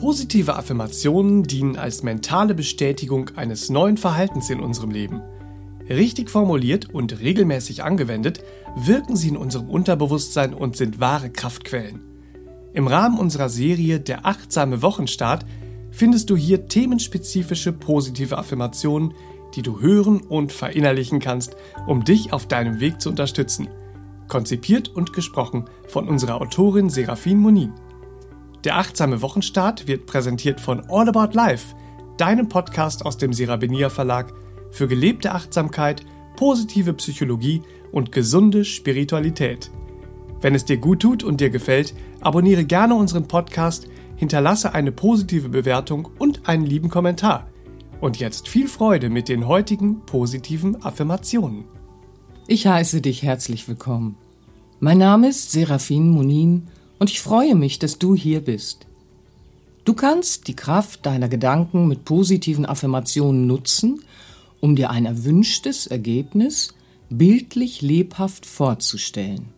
Positive Affirmationen dienen als mentale Bestätigung eines neuen Verhaltens in unserem Leben. Richtig formuliert und regelmäßig angewendet, wirken sie in unserem Unterbewusstsein und sind wahre Kraftquellen. Im Rahmen unserer Serie Der achtsame Wochenstart findest du hier themenspezifische positive Affirmationen, die du hören und verinnerlichen kannst, um dich auf deinem Weg zu unterstützen. Konzipiert und gesprochen von unserer Autorin Serafin Monin. Der achtsame Wochenstart wird präsentiert von All About Life, deinem Podcast aus dem Serabenia Verlag für gelebte Achtsamkeit, positive Psychologie und gesunde Spiritualität. Wenn es dir gut tut und dir gefällt, abonniere gerne unseren Podcast, hinterlasse eine positive Bewertung und einen lieben Kommentar. Und jetzt viel Freude mit den heutigen positiven Affirmationen. Ich heiße dich herzlich willkommen. Mein Name ist Serafin Munin und ich freue mich, dass du hier bist. Du kannst die Kraft deiner Gedanken mit positiven Affirmationen nutzen, um dir ein erwünschtes Ergebnis bildlich lebhaft vorzustellen.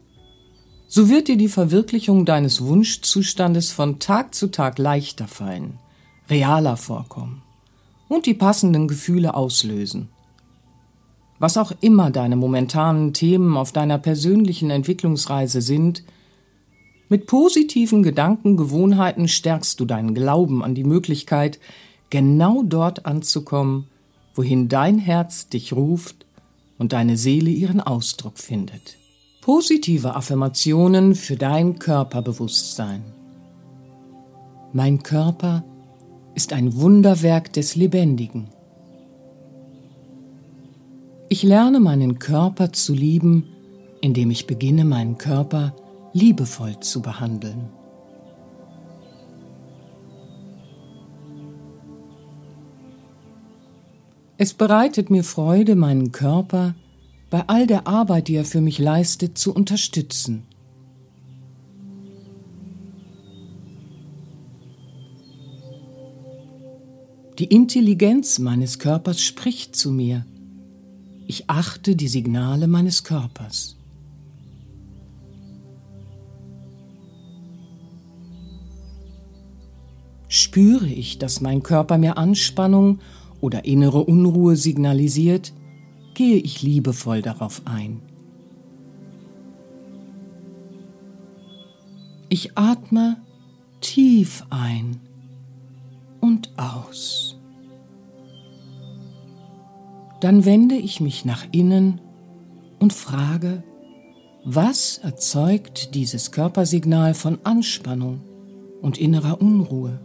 So wird dir die Verwirklichung deines Wunschzustandes von Tag zu Tag leichter fallen, realer vorkommen und die passenden Gefühle auslösen. Was auch immer deine momentanen Themen auf deiner persönlichen Entwicklungsreise sind, mit positiven Gedankengewohnheiten stärkst du deinen Glauben an die Möglichkeit, genau dort anzukommen, wohin dein Herz dich ruft und deine Seele ihren Ausdruck findet. Positive Affirmationen für dein Körperbewusstsein. Mein Körper ist ein Wunderwerk des Lebendigen. Ich lerne meinen Körper zu lieben, indem ich beginne, meinen Körper liebevoll zu behandeln. Es bereitet mir Freude, meinen Körper bei all der Arbeit, die er für mich leistet, zu unterstützen. Die Intelligenz meines Körpers spricht zu mir. Ich achte die Signale meines Körpers. Spüre ich, dass mein Körper mir Anspannung oder innere Unruhe signalisiert, gehe ich liebevoll darauf ein. Ich atme tief ein und aus. Dann wende ich mich nach innen und frage, was erzeugt dieses Körpersignal von Anspannung und innerer Unruhe?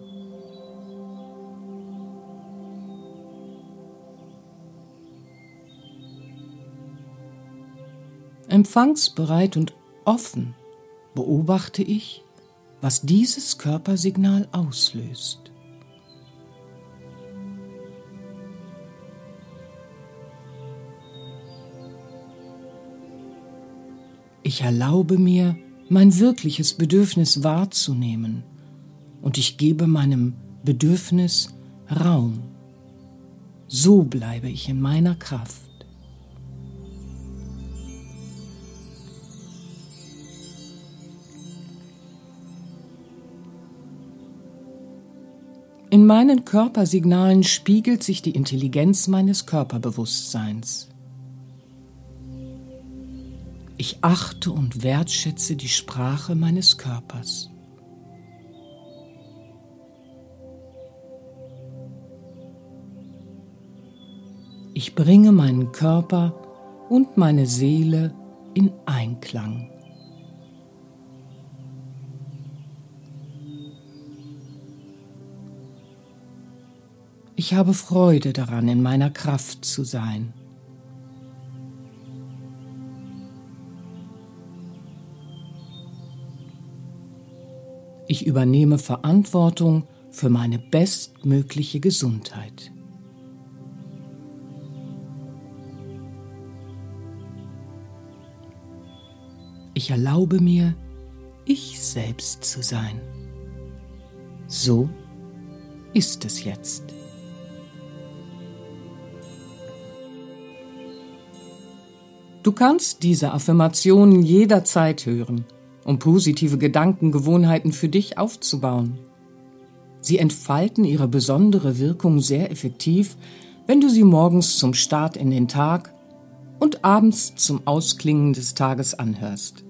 Empfangsbereit und offen beobachte ich, was dieses Körpersignal auslöst. Ich erlaube mir, mein wirkliches Bedürfnis wahrzunehmen und ich gebe meinem Bedürfnis Raum. So bleibe ich in meiner Kraft. In meinen Körpersignalen spiegelt sich die Intelligenz meines Körperbewusstseins. Ich achte und wertschätze die Sprache meines Körpers. Ich bringe meinen Körper und meine Seele in Einklang. Ich habe Freude daran, in meiner Kraft zu sein. Ich übernehme Verantwortung für meine bestmögliche Gesundheit. Ich erlaube mir, ich selbst zu sein. So ist es jetzt. Du kannst diese Affirmationen jederzeit hören, um positive Gedankengewohnheiten für dich aufzubauen. Sie entfalten ihre besondere Wirkung sehr effektiv, wenn du sie morgens zum Start in den Tag und abends zum Ausklingen des Tages anhörst.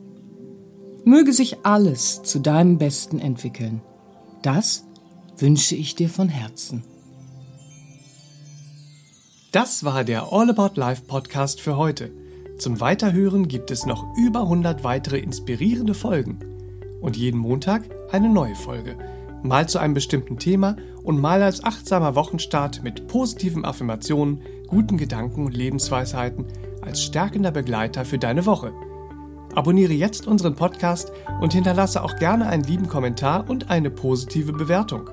Möge sich alles zu deinem Besten entwickeln. Das wünsche ich dir von Herzen. Das war der All About Life Podcast für heute. Zum Weiterhören gibt es noch über 100 weitere inspirierende Folgen. Und jeden Montag eine neue Folge. Mal zu einem bestimmten Thema und mal als achtsamer Wochenstart mit positiven Affirmationen, guten Gedanken und Lebensweisheiten als stärkender Begleiter für deine Woche. Abonniere jetzt unseren Podcast und hinterlasse auch gerne einen lieben Kommentar und eine positive Bewertung.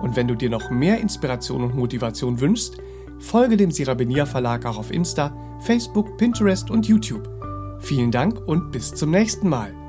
Und wenn du dir noch mehr Inspiration und Motivation wünschst, Folge dem Sirabenia Verlag auch auf Insta, Facebook, Pinterest und YouTube. Vielen Dank und bis zum nächsten Mal.